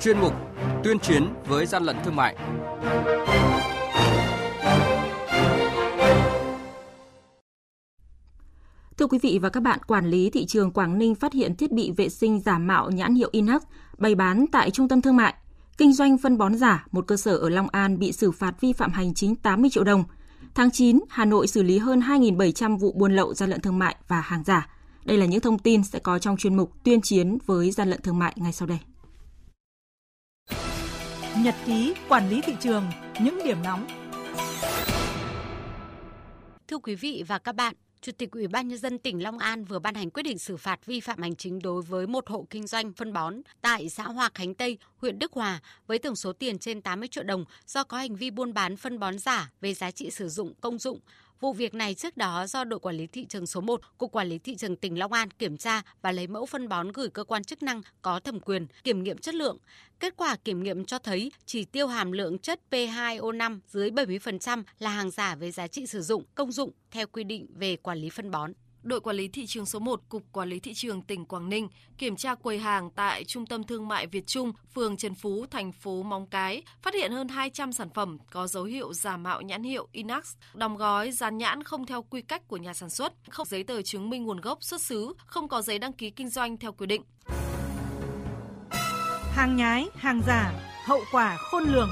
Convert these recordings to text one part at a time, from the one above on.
chuyên mục Tuyên chiến với gian lận thương mại. Thưa quý vị và các bạn, quản lý thị trường Quảng Ninh phát hiện thiết bị vệ sinh giả mạo nhãn hiệu Inax bày bán tại trung tâm thương mại. Kinh doanh phân bón giả, một cơ sở ở Long An bị xử phạt vi phạm hành chính 80 triệu đồng. Tháng 9, Hà Nội xử lý hơn 2.700 vụ buôn lậu gian lận thương mại và hàng giả. Đây là những thông tin sẽ có trong chuyên mục tuyên chiến với gian lận thương mại ngay sau đây. Nhật ký quản lý thị trường, những điểm nóng. Thưa quý vị và các bạn, Chủ tịch Ủy ban nhân dân tỉnh Long An vừa ban hành quyết định xử phạt vi phạm hành chính đối với một hộ kinh doanh phân bón tại xã Hòa Khánh Tây, huyện Đức Hòa với tổng số tiền trên 80 triệu đồng do có hành vi buôn bán phân bón giả về giá trị sử dụng công dụng Vụ việc này trước đó do đội quản lý thị trường số 1, Cục Quản lý thị trường tỉnh Long An kiểm tra và lấy mẫu phân bón gửi cơ quan chức năng có thẩm quyền kiểm nghiệm chất lượng. Kết quả kiểm nghiệm cho thấy chỉ tiêu hàm lượng chất P2O5 dưới 70% là hàng giả với giá trị sử dụng, công dụng theo quy định về quản lý phân bón đội quản lý thị trường số 1, Cục Quản lý Thị trường tỉnh Quảng Ninh kiểm tra quầy hàng tại Trung tâm Thương mại Việt Trung, phường Trần Phú, thành phố Móng Cái, phát hiện hơn 200 sản phẩm có dấu hiệu giả mạo nhãn hiệu Inax, đóng gói, dán nhãn không theo quy cách của nhà sản xuất, không giấy tờ chứng minh nguồn gốc xuất xứ, không có giấy đăng ký kinh doanh theo quy định. Hàng nhái, hàng giả, hậu quả khôn lường.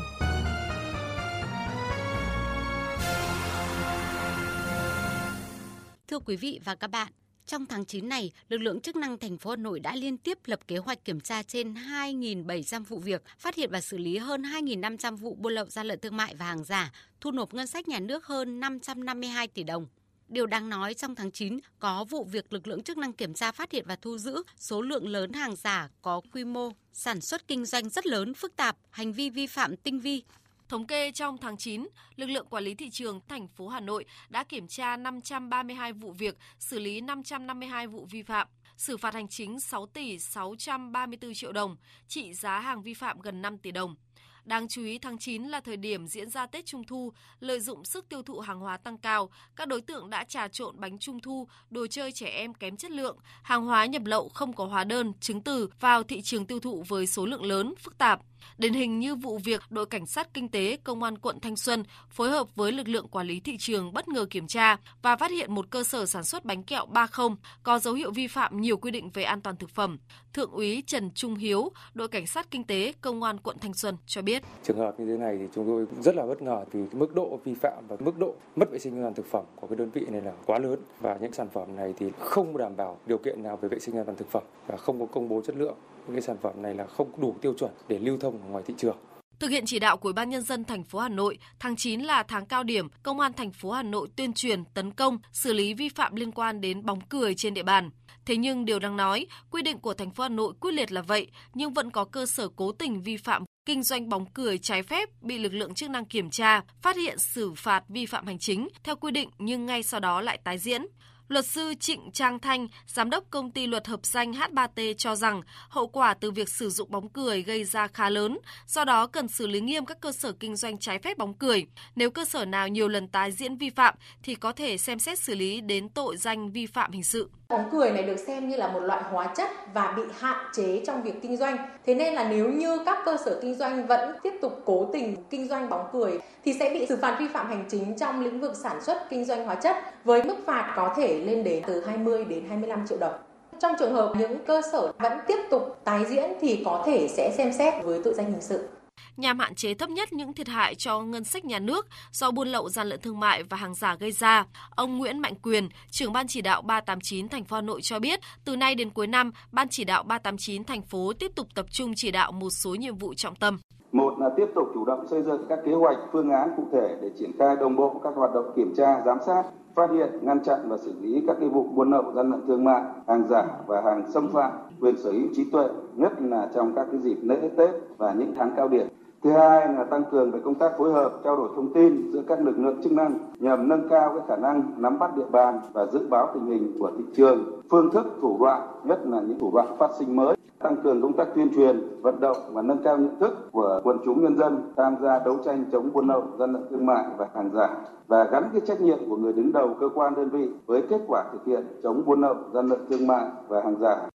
Thưa quý vị và các bạn, trong tháng 9 này, lực lượng chức năng thành phố Hà Nội đã liên tiếp lập kế hoạch kiểm tra trên 2.700 vụ việc, phát hiện và xử lý hơn 2.500 vụ buôn lậu gian lận thương mại và hàng giả, thu nộp ngân sách nhà nước hơn 552 tỷ đồng. Điều đáng nói trong tháng 9 có vụ việc lực lượng chức năng kiểm tra phát hiện và thu giữ số lượng lớn hàng giả có quy mô sản xuất kinh doanh rất lớn, phức tạp, hành vi vi phạm tinh vi, Thống kê trong tháng 9, lực lượng quản lý thị trường thành phố Hà Nội đã kiểm tra 532 vụ việc, xử lý 552 vụ vi phạm, xử phạt hành chính 6 tỷ 634 triệu đồng, trị giá hàng vi phạm gần 5 tỷ đồng. Đáng chú ý tháng 9 là thời điểm diễn ra Tết Trung thu, lợi dụng sức tiêu thụ hàng hóa tăng cao, các đối tượng đã trà trộn bánh trung thu, đồ chơi trẻ em kém chất lượng, hàng hóa nhập lậu không có hóa đơn, chứng từ vào thị trường tiêu thụ với số lượng lớn, phức tạp. Điển hình như vụ việc đội cảnh sát kinh tế công an quận Thanh Xuân phối hợp với lực lượng quản lý thị trường bất ngờ kiểm tra và phát hiện một cơ sở sản xuất bánh kẹo 30 có dấu hiệu vi phạm nhiều quy định về an toàn thực phẩm. Thượng úy Trần Trung Hiếu, đội cảnh sát kinh tế công an quận Thanh Xuân cho biết. Trường hợp như thế này thì chúng tôi rất là bất ngờ vì mức độ vi phạm và mức độ mất vệ sinh an toàn thực phẩm của cái đơn vị này là quá lớn và những sản phẩm này thì không đảm bảo điều kiện nào về vệ sinh an toàn thực phẩm và không có công bố chất lượng những cái sản phẩm này là không đủ tiêu chuẩn để lưu thông ở ngoài thị trường. Thực hiện chỉ đạo của Ủy ban nhân dân thành phố Hà Nội, tháng 9 là tháng cao điểm, Công an thành phố Hà Nội tuyên truyền, tấn công, xử lý vi phạm liên quan đến bóng cười trên địa bàn. Thế nhưng điều đang nói, quy định của thành phố Hà Nội quyết liệt là vậy, nhưng vẫn có cơ sở cố tình vi phạm kinh doanh bóng cười trái phép bị lực lượng chức năng kiểm tra, phát hiện xử phạt vi phạm hành chính theo quy định nhưng ngay sau đó lại tái diễn. Luật sư Trịnh Trang Thanh, giám đốc công ty luật hợp danh H3T cho rằng hậu quả từ việc sử dụng bóng cười gây ra khá lớn, do đó cần xử lý nghiêm các cơ sở kinh doanh trái phép bóng cười. Nếu cơ sở nào nhiều lần tái diễn vi phạm thì có thể xem xét xử lý đến tội danh vi phạm hình sự. Bóng cười này được xem như là một loại hóa chất và bị hạn chế trong việc kinh doanh. Thế nên là nếu như các cơ sở kinh doanh vẫn tiếp tục cố tình kinh doanh bóng cười, thì sẽ bị xử phạt vi phạm hành chính trong lĩnh vực sản xuất kinh doanh hóa chất với mức phạt có thể lên đến từ 20 đến 25 triệu đồng. Trong trường hợp những cơ sở vẫn tiếp tục tái diễn thì có thể sẽ xem xét với tội danh hình sự nhằm hạn chế thấp nhất những thiệt hại cho ngân sách nhà nước do buôn lậu gian lận thương mại và hàng giả gây ra. Ông Nguyễn Mạnh Quyền, trưởng ban chỉ đạo 389 thành phố Hà Nội cho biết, từ nay đến cuối năm, ban chỉ đạo 389 thành phố tiếp tục tập trung chỉ đạo một số nhiệm vụ trọng tâm. Một là tiếp tục chủ động xây dựng các kế hoạch, phương án cụ thể để triển khai đồng bộ các hoạt động kiểm tra, giám sát, phát hiện, ngăn chặn và xử lý các vụ buôn lậu gian lận thương mại, hàng giả và hàng xâm phạm quyền sở hữu trí tuệ, nhất là trong các cái dịp lễ Tết và những tháng cao điểm. Thứ hai là tăng cường về công tác phối hợp, trao đổi thông tin giữa các lực lượng chức năng nhằm nâng cao cái khả năng nắm bắt địa bàn và dự báo tình hình của thị trường, phương thức, thủ đoạn, nhất là những thủ đoạn phát sinh mới tăng cường công tác tuyên truyền, vận động và nâng cao nhận thức của quần chúng nhân dân tham gia đấu tranh chống buôn lậu, gian lận thương mại và hàng giả và gắn cái trách nhiệm của người đứng đầu cơ quan đơn vị với kết quả thực hiện chống buôn lậu, gian lận thương mại và hàng giả.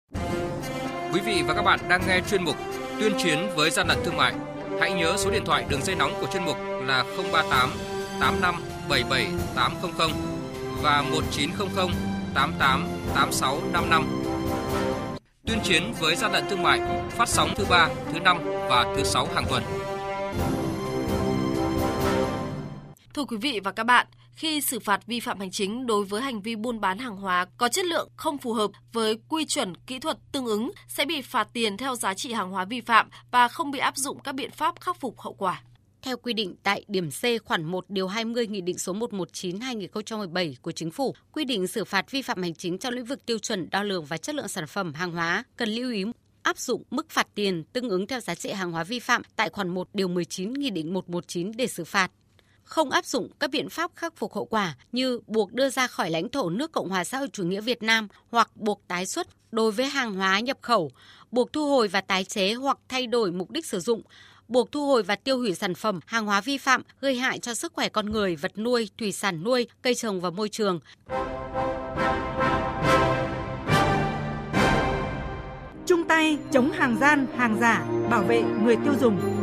Quý vị và các bạn đang nghe chuyên mục tuyên chiến với gian lận thương mại, hãy nhớ số điện thoại đường dây nóng của chuyên mục là 038 85 77 800 và 1900 88 86 55. Tuyên chiến với gian lận thương mại phát sóng thứ ba, thứ năm và thứ sáu hàng tuần. Thưa quý vị và các bạn, khi xử phạt vi phạm hành chính đối với hành vi buôn bán hàng hóa có chất lượng không phù hợp với quy chuẩn kỹ thuật tương ứng sẽ bị phạt tiền theo giá trị hàng hóa vi phạm và không bị áp dụng các biện pháp khắc phục hậu quả. Theo quy định tại điểm C khoản 1 điều 20 Nghị định số 119/2017 của Chính phủ, quy định xử phạt vi phạm hành chính trong lĩnh vực tiêu chuẩn đo lường và chất lượng sản phẩm hàng hóa cần lưu ý áp dụng mức phạt tiền tương ứng theo giá trị hàng hóa vi phạm tại khoản 1 điều 19 Nghị định 119 để xử phạt không áp dụng các biện pháp khắc phục hậu quả như buộc đưa ra khỏi lãnh thổ nước Cộng hòa xã hội chủ nghĩa Việt Nam hoặc buộc tái xuất đối với hàng hóa nhập khẩu, buộc thu hồi và tái chế hoặc thay đổi mục đích sử dụng, buộc thu hồi và tiêu hủy sản phẩm, hàng hóa vi phạm gây hại cho sức khỏe con người, vật nuôi, thủy sản nuôi, cây trồng và môi trường. Chung tay chống hàng gian, hàng giả, bảo vệ người tiêu dùng.